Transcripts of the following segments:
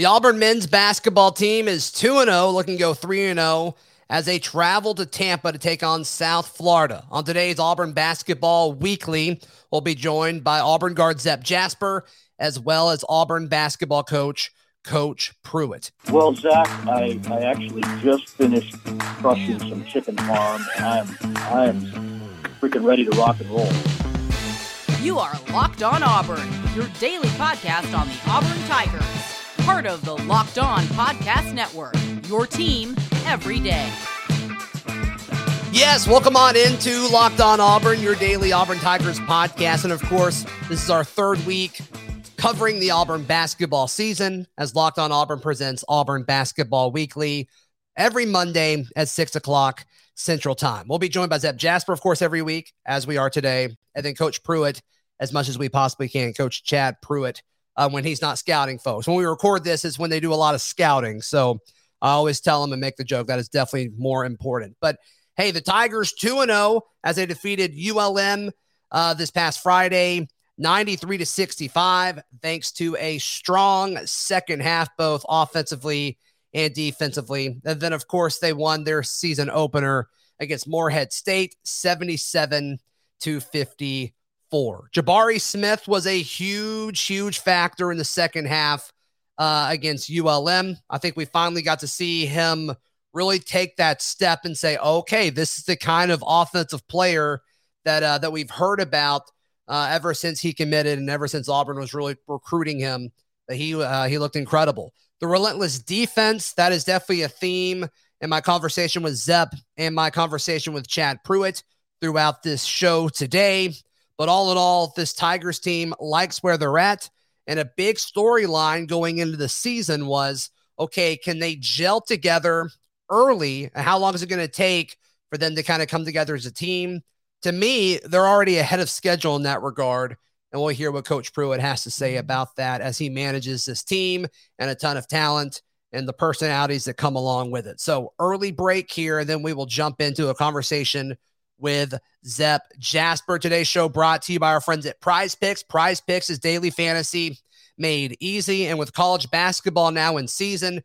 The Auburn men's basketball team is 2 0, looking to go 3 0 as they travel to Tampa to take on South Florida. On today's Auburn Basketball Weekly, we'll be joined by Auburn guard Zep Jasper, as well as Auburn basketball coach Coach Prewett. Well, Zach, I, I actually just finished crushing some chicken farm, and I'm I'm freaking ready to rock and roll. You are Locked On Auburn, your daily podcast on the Auburn Tigers part of the Locked On Podcast Network. Your team every day. Yes, welcome on into Locked On Auburn, your daily Auburn Tigers podcast. And of course, this is our third week covering the Auburn basketball season as Locked On Auburn presents Auburn Basketball Weekly every Monday at 6 o'clock Central Time. We'll be joined by Zep Jasper, of course, every week, as we are today, and then Coach Prewett as much as we possibly can. Coach Chad Prewett uh, when he's not scouting folks. When we record this, is when they do a lot of scouting. So I always tell them and make the joke that is definitely more important. But hey, the Tigers 2 0 as they defeated ULM uh, this past Friday. 93 to 65, thanks to a strong second half, both offensively and defensively. And then, of course, they won their season opener against Morehead State, 77 to 50 four. Jabari Smith was a huge, huge factor in the second half uh, against ULM. I think we finally got to see him really take that step and say, okay, this is the kind of offensive player that uh, that we've heard about uh, ever since he committed and ever since Auburn was really recruiting him. That he uh, he looked incredible. The relentless defense that is definitely a theme in my conversation with Zep and my conversation with Chad Prewett throughout this show today. But all in all, this Tigers team likes where they're at. And a big storyline going into the season was okay, can they gel together early? And how long is it going to take for them to kind of come together as a team? To me, they're already ahead of schedule in that regard. And we'll hear what Coach Prewett has to say about that as he manages this team and a ton of talent and the personalities that come along with it. So, early break here, and then we will jump into a conversation with Zep Jasper. Today's show brought to you by our friends at Prize Picks. Prize Picks is daily fantasy made easy. And with college basketball now in season,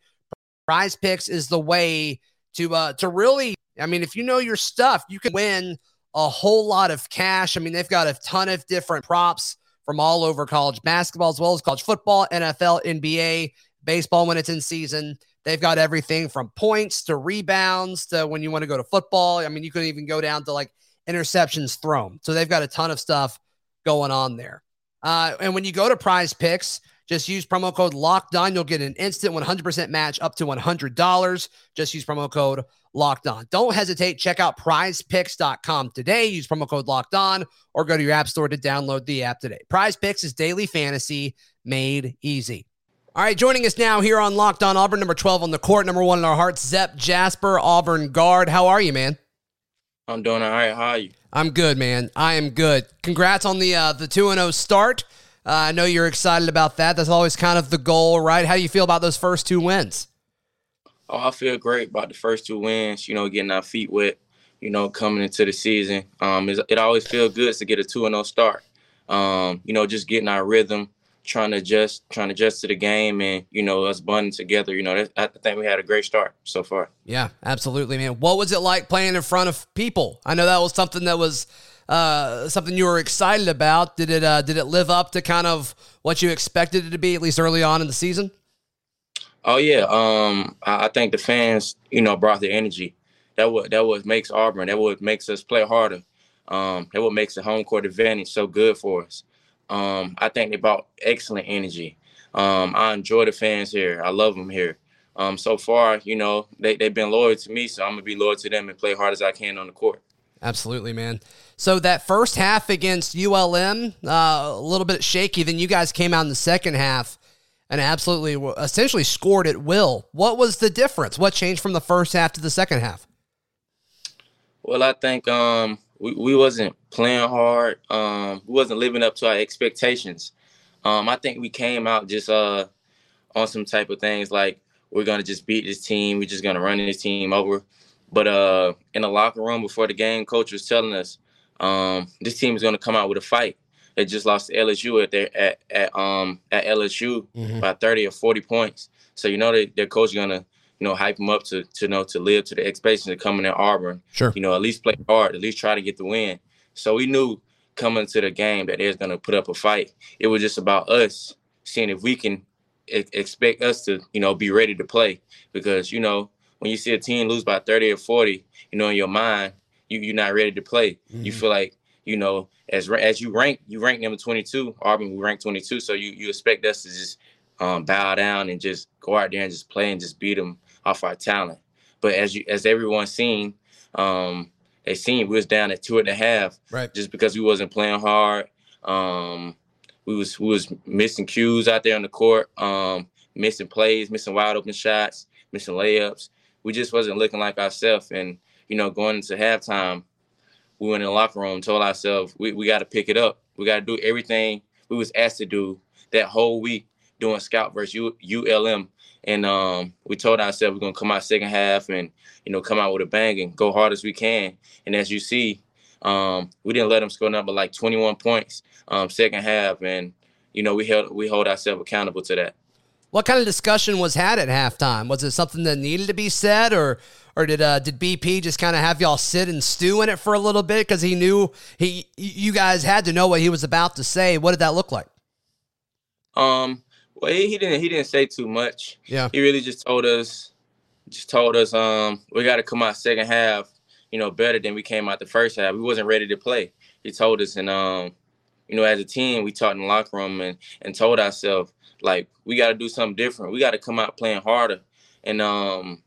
Prize Picks is the way to uh to really, I mean, if you know your stuff, you can win a whole lot of cash. I mean, they've got a ton of different props from all over college basketball as well as college football, NFL, NBA, baseball when it's in season. They've got everything from points to rebounds to when you want to go to football. I mean, you can even go down to like interceptions thrown. So they've got a ton of stuff going on there. Uh, and when you go to prize picks, just use promo code locked on. You'll get an instant 100% match up to $100. Just use promo code locked on. Don't hesitate. Check out prizepicks.com today. Use promo code locked on or go to your app store to download the app today. Prize picks is daily fantasy made easy. All right, joining us now here on Locked On Auburn, number 12 on the court, number one in our hearts, Zep Jasper, Auburn guard. How are you, man? I'm doing all right. How are you? I'm good, man. I am good. Congrats on the uh, the 2 0 start. Uh, I know you're excited about that. That's always kind of the goal, right? How do you feel about those first two wins? Oh, I feel great about the first two wins, you know, getting our feet wet, you know, coming into the season. Um, it always feels good to get a 2 0 start. Um, you know, just getting our rhythm, trying to adjust, trying to adjust to the game, and you know us bonding together. You know, that, I think we had a great start so far. Yeah, absolutely, man. What was it like playing in front of people? I know that was something that was uh, something you were excited about. Did it uh, did it live up to kind of what you expected it to be at least early on in the season? Oh yeah, um, I, I think the fans, you know, brought the energy. That what that what makes Auburn. That what makes us play harder. Um, that what makes the home court advantage so good for us. Um, I think they brought excellent energy. Um, I enjoy the fans here. I love them here. Um, so far, you know, they, they've been loyal to me, so I'm going to be loyal to them and play hard as I can on the court. Absolutely, man. So that first half against ULM, uh, a little bit shaky. Then you guys came out in the second half and absolutely, essentially scored at will. What was the difference? What changed from the first half to the second half? Well, I think um, we, we wasn't playing hard. Um, we wasn't living up to our expectations. Um, I think we came out just uh, on some type of things like we're gonna just beat this team. We're just gonna run this team over. But uh, in the locker room before the game, coach was telling us um, this team is gonna come out with a fight. They just lost to LSU at their at, at um at LSU mm-hmm. by 30 or 40 points. So you know they, their coach is gonna you know hype them up to to you know to live to the expectations of coming to Auburn. Sure. You know at least play hard, at least try to get the win. So we knew coming to the game that they're gonna put up a fight. It was just about us seeing if we can expect us to you know be ready to play because you know when you see a team lose by 30 or 40, you know in your mind you you're not ready to play. Mm-hmm. You feel like you know as as you rank you rank number 22 auburn we rank 22 so you you expect us to just um, bow down and just go out there and just play and just beat them off our talent. But as you as everyone's seen um they seen we was down at two and a half right. just because we wasn't playing hard. Um we was we was missing cues out there on the court um missing plays missing wide open shots missing layups. We just wasn't looking like ourselves. And you know going into halftime we went in the locker room, told ourselves we, we got to pick it up. We got to do everything we was asked to do that whole week doing scout versus U, ULM. And um, we told ourselves we're gonna come out second half and you know come out with a bang and go hard as we can. And as you see, um, we didn't let them score number like 21 points um, second half, and you know we held we hold ourselves accountable to that. What kind of discussion was had at halftime? Was it something that needed to be said, or or did uh, did BP just kind of have y'all sit and stew in it for a little bit because he knew he you guys had to know what he was about to say? What did that look like? Um, well, he, he didn't he didn't say too much. Yeah, he really just told us just told us um we got to come out second half, you know, better than we came out the first half. We wasn't ready to play. He told us, and um, you know, as a team, we talked in the locker room and and told ourselves like we got to do something different. We got to come out playing harder. And um,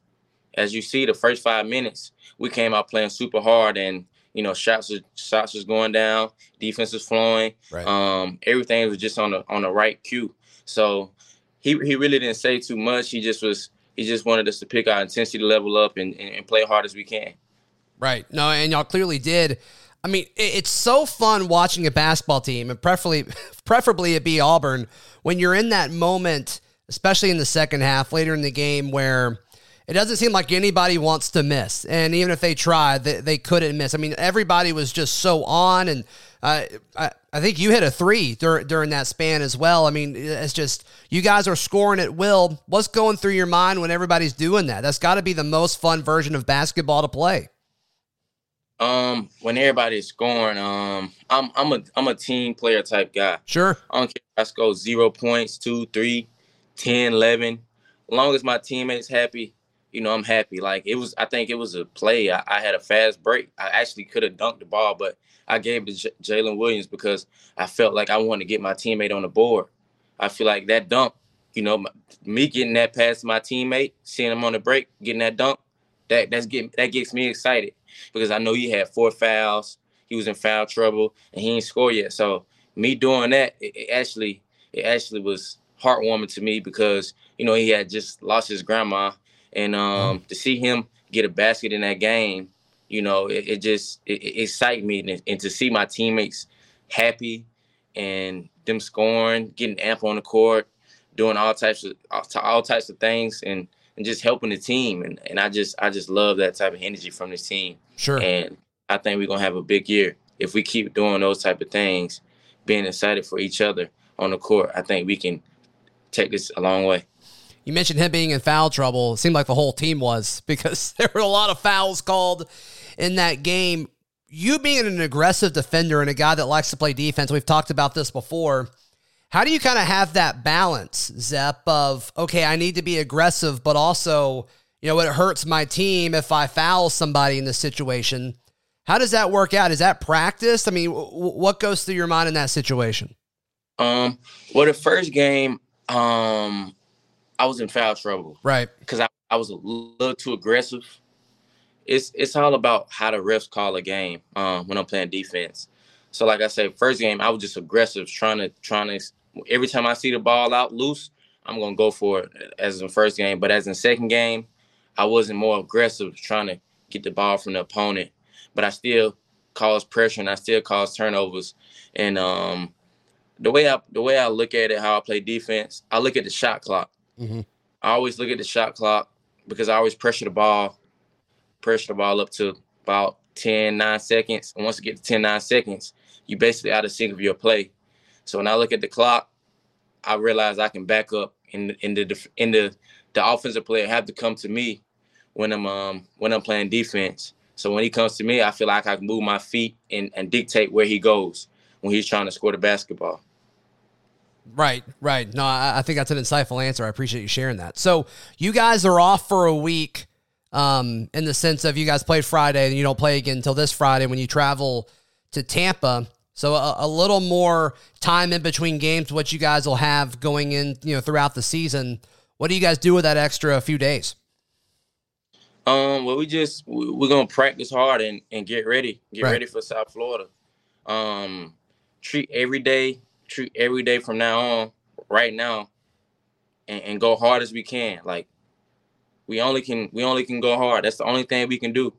as you see, the first five minutes, we came out playing super hard, and you know, shots was shots was going down, defense was flowing. Right. Um, everything was just on the on the right cue. So he he really didn't say too much. He just was he just wanted us to pick our intensity level up and, and, and play hard as we can. Right. No, and y'all clearly did. I mean, it's so fun watching a basketball team, and preferably, preferably it be Auburn, when you're in that moment, especially in the second half, later in the game, where it doesn't seem like anybody wants to miss. And even if they tried, they, they couldn't miss. I mean, everybody was just so on. And uh, I, I think you hit a three dur- during that span as well. I mean, it's just you guys are scoring at will. What's going through your mind when everybody's doing that? That's got to be the most fun version of basketball to play. Um, when everybody's scoring, um, I'm I'm a I'm a team player type guy. Sure. I don't care if I score zero points, two, three, 10, 11. As long as my teammates happy, you know, I'm happy. Like it was, I think it was a play. I, I had a fast break. I actually could have dunked the ball, but I gave it to J- Jaylin Williams because I felt like I wanted to get my teammate on the board. I feel like that dunk, you know, me getting that past my teammate, seeing him on the break, getting that dunk, that that's getting that gets me excited because I know he had four fouls. He was in foul trouble and he ain't score yet. So me doing that, it, it actually, it actually was heartwarming to me because you know he had just lost his grandma and um, mm-hmm. to see him get a basket in that game, you know, it, it just it, it excited me, and, and, to see my teammates happy and them scoring, getting amp on the court, doing all types of all types of things, and and just helping the team, and and I just I just love that type of energy from this team. Sure. And I think we're gonna have a big year if we keep doing those type of things, being excited for each other on the court. I think we can take this a long way. You mentioned him being in foul trouble. It seemed like the whole team was because there were a lot of fouls called in that game. You being an aggressive defender and a guy that likes to play defense, we've talked about this before. How do you kind of have that balance, Zep, of, okay, I need to be aggressive, but also, you know, it hurts my team if I foul somebody in this situation. How does that work out? Is that practiced? I mean, w- what goes through your mind in that situation? Um, well, the first game, um, I was in foul trouble. Right. Because I, I was a little too aggressive. It's it's all about how the refs call a game um, when I'm playing defense. So like I said, first game I was just aggressive, trying to trying to every time I see the ball out loose, I'm gonna go for it as in first game. But as in second game, I wasn't more aggressive, trying to get the ball from the opponent. But I still caused pressure and I still caused turnovers. And um, the way I the way I look at it, how I play defense, I look at the shot clock. Mm-hmm. I always look at the shot clock because I always pressure the ball, pressure the ball up to about 10, 9 seconds. And once you get to 10, 9 seconds, you basically out of sync of your play. So when I look at the clock, I realize I can back up in in the in the the offensive player have to come to me when I'm um when I'm playing defense. So when he comes to me, I feel like I can move my feet and, and dictate where he goes when he's trying to score the basketball. Right, right. No, I, I think that's an insightful answer. I appreciate you sharing that. So you guys are off for a week, um, in the sense of you guys played Friday and you don't play again until this Friday when you travel to Tampa. So a, a, little more time in between games, what you guys will have going in, you know, throughout the season. What do you guys do with that extra few days? Um, well, we just we're gonna practice hard and, and get ready, get right. ready for South Florida. Um, treat every day, treat every day from now on, right now, and, and go hard as we can. Like we only can we only can go hard. That's the only thing we can do.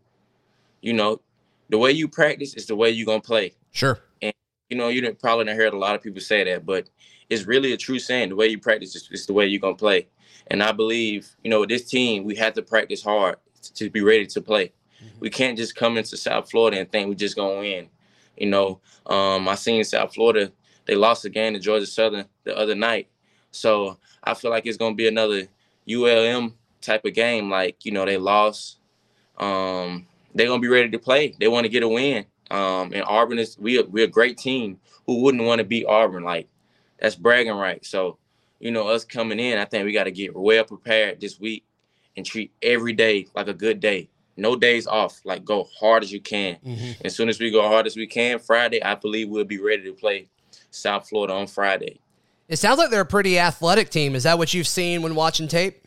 You know, the way you practice is the way you're gonna play. Sure. And you know, you didn't probably heard a lot of people say that, but it's really a true saying. The way you practice is, is the way you're gonna play. And I believe, you know, this team, we have to practice hard to be ready to play. Mm-hmm. We can't just come into South Florida and think we're just gonna win. You know, um, I seen South Florida, they lost a game to Georgia Southern the other night. So I feel like it's gonna be another ULM type of game. Like, you know, they lost. Um, they're gonna be ready to play. They want to get a win. Um, and Auburn is we we're a great team. Who wouldn't want to beat Auburn? Like that's bragging right. So, you know, us coming in, I think we got to get well prepared this week and treat every day like a good day. No days off. Like go hard as you can. Mm-hmm. As soon as we go hard as we can, Friday, I believe we'll be ready to play South Florida on Friday. It sounds like they're a pretty athletic team. Is that what you've seen when watching tape?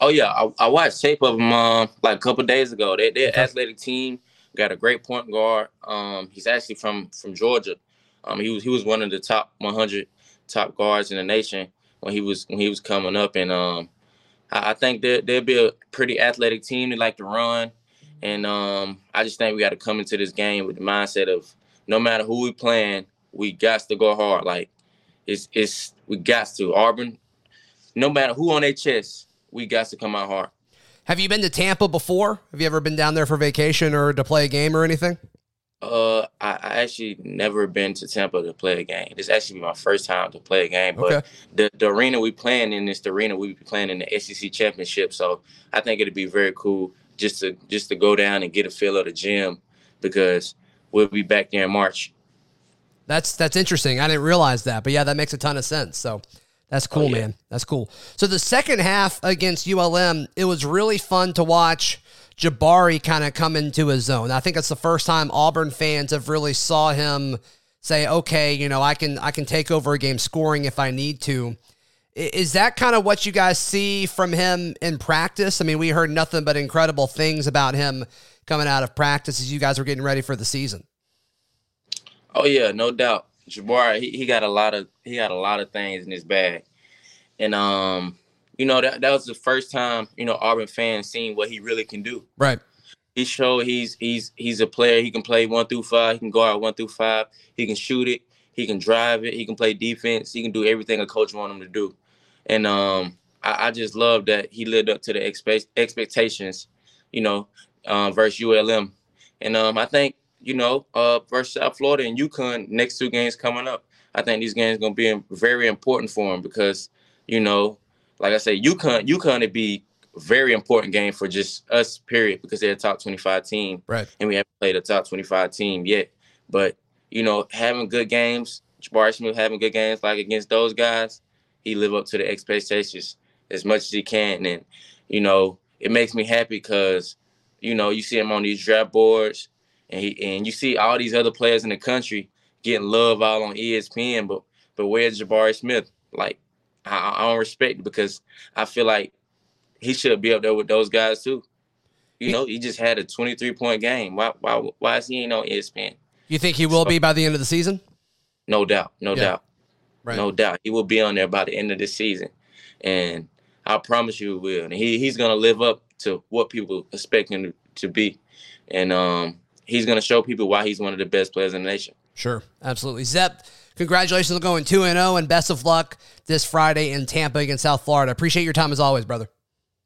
Oh yeah, I, I watched tape of them um, like a couple days ago. They, they're okay. athletic team. Got a great point guard. Um, he's actually from from Georgia. Um, he was he was one of the top 100 top guards in the nation when he was when he was coming up, and um, I, I think they they'll be a pretty athletic team. They like to run, and um, I just think we got to come into this game with the mindset of no matter who we playing, we got to go hard. Like it's it's we got to Auburn. No matter who on their chest, we got to come out hard. Have you been to Tampa before? Have you ever been down there for vacation or to play a game or anything? Uh, I, I actually never been to Tampa to play a game. This actually my first time to play a game. But okay. the, the arena we playing in is the arena we be playing in the SEC championship. So I think it'd be very cool just to just to go down and get a feel of the gym because we'll be back there in March. That's that's interesting. I didn't realize that, but yeah, that makes a ton of sense. So that's cool, oh, yeah. man. That's cool. So the second half against ULM, it was really fun to watch Jabari kind of come into his zone. I think it's the first time Auburn fans have really saw him say, "Okay, you know, I can I can take over a game scoring if I need to." Is that kind of what you guys see from him in practice? I mean, we heard nothing but incredible things about him coming out of practice as you guys were getting ready for the season. Oh yeah, no doubt. Jabari, he, he got a lot of he got a lot of things in his bag, and um, you know that that was the first time you know Auburn fans seen what he really can do. Right. He showed he's he's he's a player. He can play one through five. He can go out one through five. He can shoot it. He can drive it. He can play defense. He can do everything a coach want him to do. And um, I, I just love that he lived up to the expe- expectations. You know, um, versus ULM, and um, I think you know, uh, versus South Florida and UConn next two games coming up. I think these games going to be very important for him because, you know, like I said, UConn, UConn would be a very important game for just us, period, because they're a top 25 team. Right. And we haven't played a top 25 team yet. But, you know, having good games, Jabari Smith having good games like against those guys, he live up to the expectations as much as he can. And, you know, it makes me happy because, you know, you see him on these draft boards and he, and you see all these other players in the country getting love all on ESPN, but but where's Jabari Smith? Like I, I don't respect it because I feel like he should be up there with those guys too. You know, he just had a 23 point game. Why why why is he ain't on ESPN? You think he will so, be by the end of the season? No doubt, no yeah. doubt, right. no doubt. He will be on there by the end of the season, and I promise you, he will. And he he's gonna live up to what people expect him to, to be, and um he's going to show people why he's one of the best players in the nation. Sure, absolutely. Zep, congratulations on going 2 0 and best of luck this Friday in Tampa against South Florida. Appreciate your time as always, brother.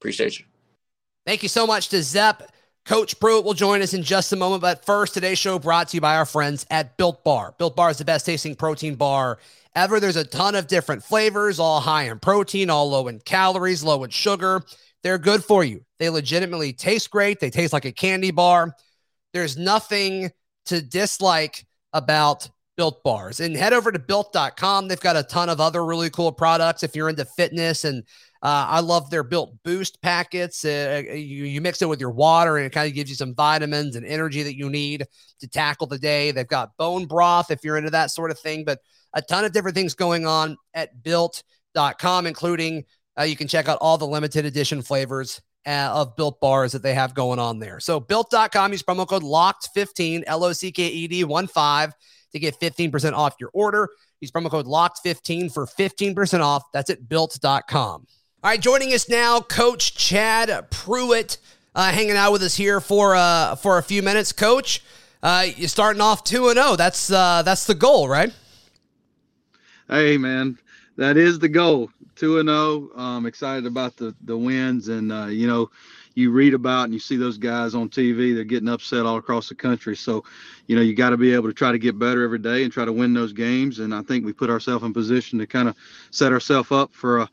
Appreciate you. Thank you so much to Zep Coach Prewett will join us in just a moment. But first, today's show brought to you by our friends at Built Bar. Built Bar is the best tasting protein bar ever. There's a ton of different flavors, all high in protein, all low in calories, low in sugar. They're good for you. They legitimately taste great. They taste like a candy bar. There's nothing to dislike about built bars. And head over to built.com. They've got a ton of other really cool products if you're into fitness and uh, I love their built boost packets. Uh, you, you mix it with your water and it kind of gives you some vitamins and energy that you need to tackle the day. They've got bone broth if you're into that sort of thing, but a ton of different things going on at built.com, including uh, you can check out all the limited edition flavors uh, of built bars that they have going on there. So built.com, use promo code locked15, L O C K E D 1 5 to get 15% off your order. Use promo code locked15 for 15% off. That's at built.com. All right, joining us now, Coach Chad Prewett, uh, hanging out with us here for uh, for a few minutes. Coach, uh, you're starting off two and zero. Oh. That's uh, that's the goal, right? Hey, man, that is the goal. Two and zero. Oh. I'm excited about the the wins, and uh, you know, you read about and you see those guys on TV. They're getting upset all across the country. So, you know, you got to be able to try to get better every day and try to win those games. And I think we put ourselves in position to kind of set ourselves up for a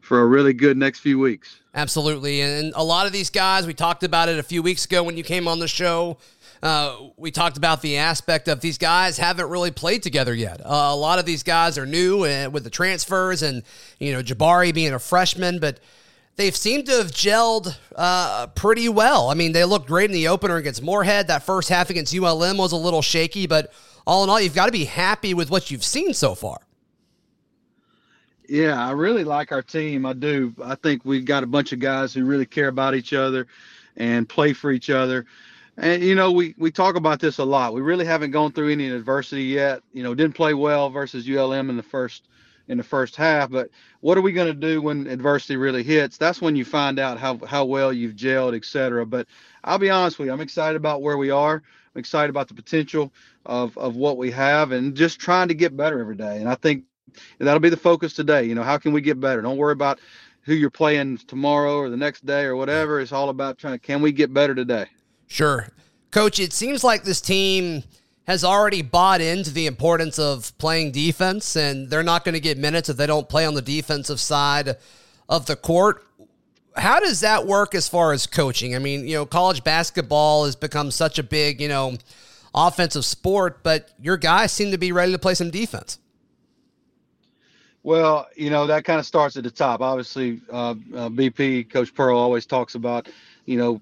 for a really good next few weeks. Absolutely. And a lot of these guys, we talked about it a few weeks ago when you came on the show. Uh, we talked about the aspect of these guys haven't really played together yet. Uh, a lot of these guys are new uh, with the transfers and, you know, Jabari being a freshman, but they've seemed to have gelled uh, pretty well. I mean, they looked great in the opener against Morehead. That first half against ULM was a little shaky, but all in all, you've got to be happy with what you've seen so far. Yeah, I really like our team. I do. I think we've got a bunch of guys who really care about each other and play for each other. And you know, we we talk about this a lot. We really haven't gone through any adversity yet. You know, didn't play well versus ULM in the first in the first half, but what are we going to do when adversity really hits? That's when you find out how how well you've gelled, etc. But I'll be honest with you, I'm excited about where we are. I'm excited about the potential of of what we have and just trying to get better every day. And I think that'll be the focus today. You know, how can we get better? Don't worry about who you're playing tomorrow or the next day or whatever. It's all about trying can we get better today? Sure. Coach, it seems like this team has already bought into the importance of playing defense, and they're not going to get minutes if they don't play on the defensive side of the court. How does that work as far as coaching? I mean, you know, college basketball has become such a big, you know, offensive sport, but your guys seem to be ready to play some defense. Well, you know, that kind of starts at the top. Obviously, uh, uh, BP, Coach Pearl always talks about, you know,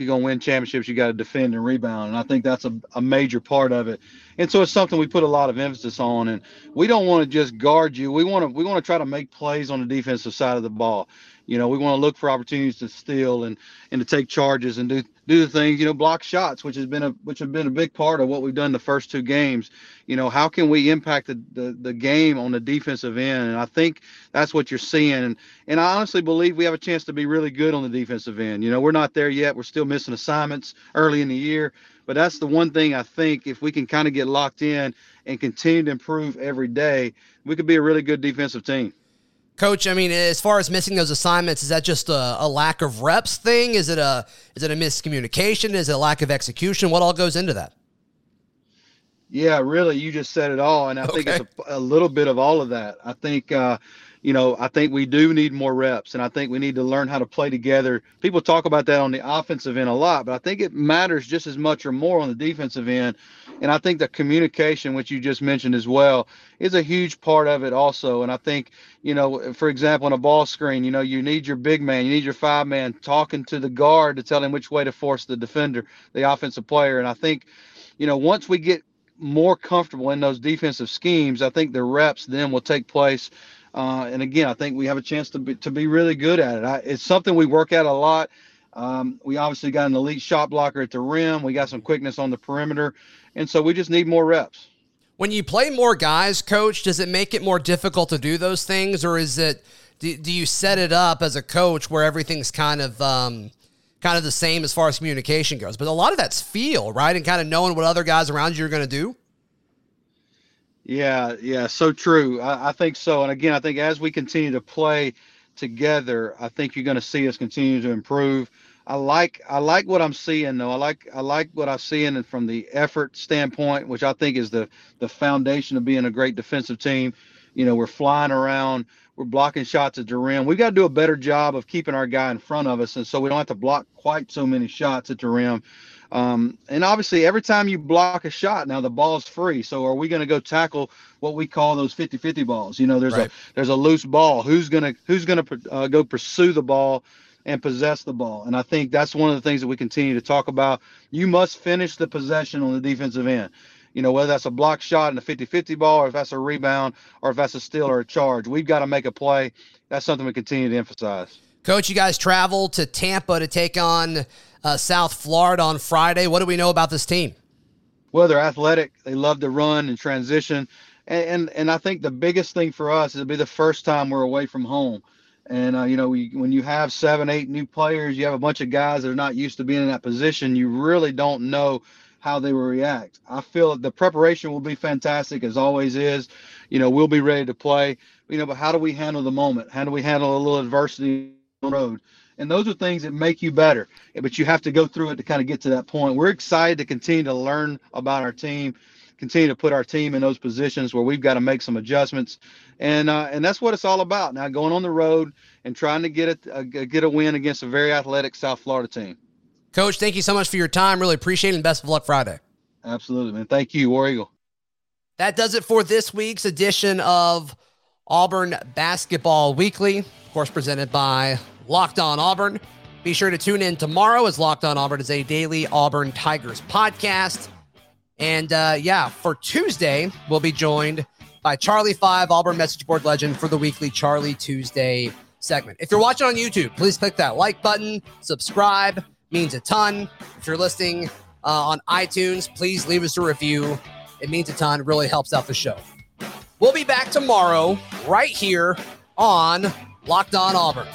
you're going to win championships, you got to defend and rebound. And I think that's a, a major part of it. And so it's something we put a lot of emphasis on. And we don't want to just guard you. We want to we want to try to make plays on the defensive side of the ball. You know, we want to look for opportunities to steal and and to take charges and do do the things, you know, block shots, which has been a which have been a big part of what we've done the first two games. You know, how can we impact the the, the game on the defensive end? And I think that's what you're seeing. And and I honestly believe we have a chance to be really good on the defensive end. You know, we're not there yet. We're still missing assignments early in the year. But that's the one thing I think if we can kind of get locked in and continue to improve every day, we could be a really good defensive team. Coach, I mean, as far as missing those assignments, is that just a, a, lack of reps thing? Is it a is it a miscommunication? Is it a lack of execution? What all goes into that? Yeah, really, you just said it all, and I okay. think it's a, a, little bit of all of that. I think uh, you know, I think we do need more reps, and I think we need to learn how to play together. People talk about that on the offensive end a lot, but I think it matters just as much or more on the defensive end. And I think the communication, which you just mentioned as well, is a huge part of it also. And I think, you know, for example, in a ball screen, you know, you need your big man, you need your five man talking to the guard to tell him which way to force the defender, the offensive player. And I think, you know, once we get more comfortable in those defensive schemes, I think the reps then will take place uh, and again, I think we have a chance to be, to be really good at it. I, it's something we work at a lot. Um, we obviously got an elite shot blocker at the rim. We got some quickness on the perimeter. And so we just need more reps. When you play more guys, coach, does it make it more difficult to do those things? Or is it, do, do you set it up as a coach where everything's kind of, um, kind of the same as far as communication goes? But a lot of that's feel, right? And kind of knowing what other guys around you are going to do. Yeah, yeah, so true. I, I, think so. And again, I think as we continue to play together, I think you're going to see us continue to improve. I like I like what I'm seeing though. I like I like what I'm seeing and from the effort standpoint, which I think is the the foundation of being a great defensive team. You know, we're flying around, we're blocking shots at the rim. We got to do a better job of keeping our guy in front of us, and so we don't have to block quite so many shots at the rim. Um, and obviously, every time you block a shot, now the ball's free. So are we going to go tackle what we call those 50-50 balls? You know, there's right. a there's a loose ball. Who's gonna who's gonna uh, go pursue the ball? and possess the ball. And I think that's one of the things that we continue to talk about. You must finish the possession on the defensive end. You know, whether that's a block shot and a 50 50 ball, or if that's a rebound, or if that's a steal or a charge, we've got to make a play. That's something we continue to emphasize. Coach, you guys travel to Tampa to take on uh, South Florida on Friday. What do we know about this team? Well, they're athletic. They love to run and transition. And, and, and I think the biggest thing for us is to be the first time we're away from home. And uh, you know, we, when you have seven, eight new players, you have a bunch of guys that are not used to being in that position. You really don't know how they will react. I feel the preparation will be fantastic as always is. You know, we'll be ready to play. You know, but how do we handle the moment? How do we handle a little adversity on the road? And those are things that make you better. But you have to go through it to kind of get to that point. We're excited to continue to learn about our team continue to put our team in those positions where we've got to make some adjustments, and uh, and that's what it's all about. Now going on the road and trying to get a, a get a win against a very athletic South Florida team. Coach, thank you so much for your time. Really appreciate it, and best of luck Friday. Absolutely, man. Thank you, War Eagle. That does it for this week's edition of Auburn Basketball Weekly, of course, presented by Locked On Auburn. Be sure to tune in tomorrow as Locked On Auburn is a daily Auburn Tigers podcast. And uh, yeah, for Tuesday, we'll be joined by Charlie Five, Auburn message board legend, for the weekly Charlie Tuesday segment. If you're watching on YouTube, please click that like button, subscribe, means a ton. If you're listening uh, on iTunes, please leave us a review. It means a ton, really helps out the show. We'll be back tomorrow, right here on Locked On Auburn.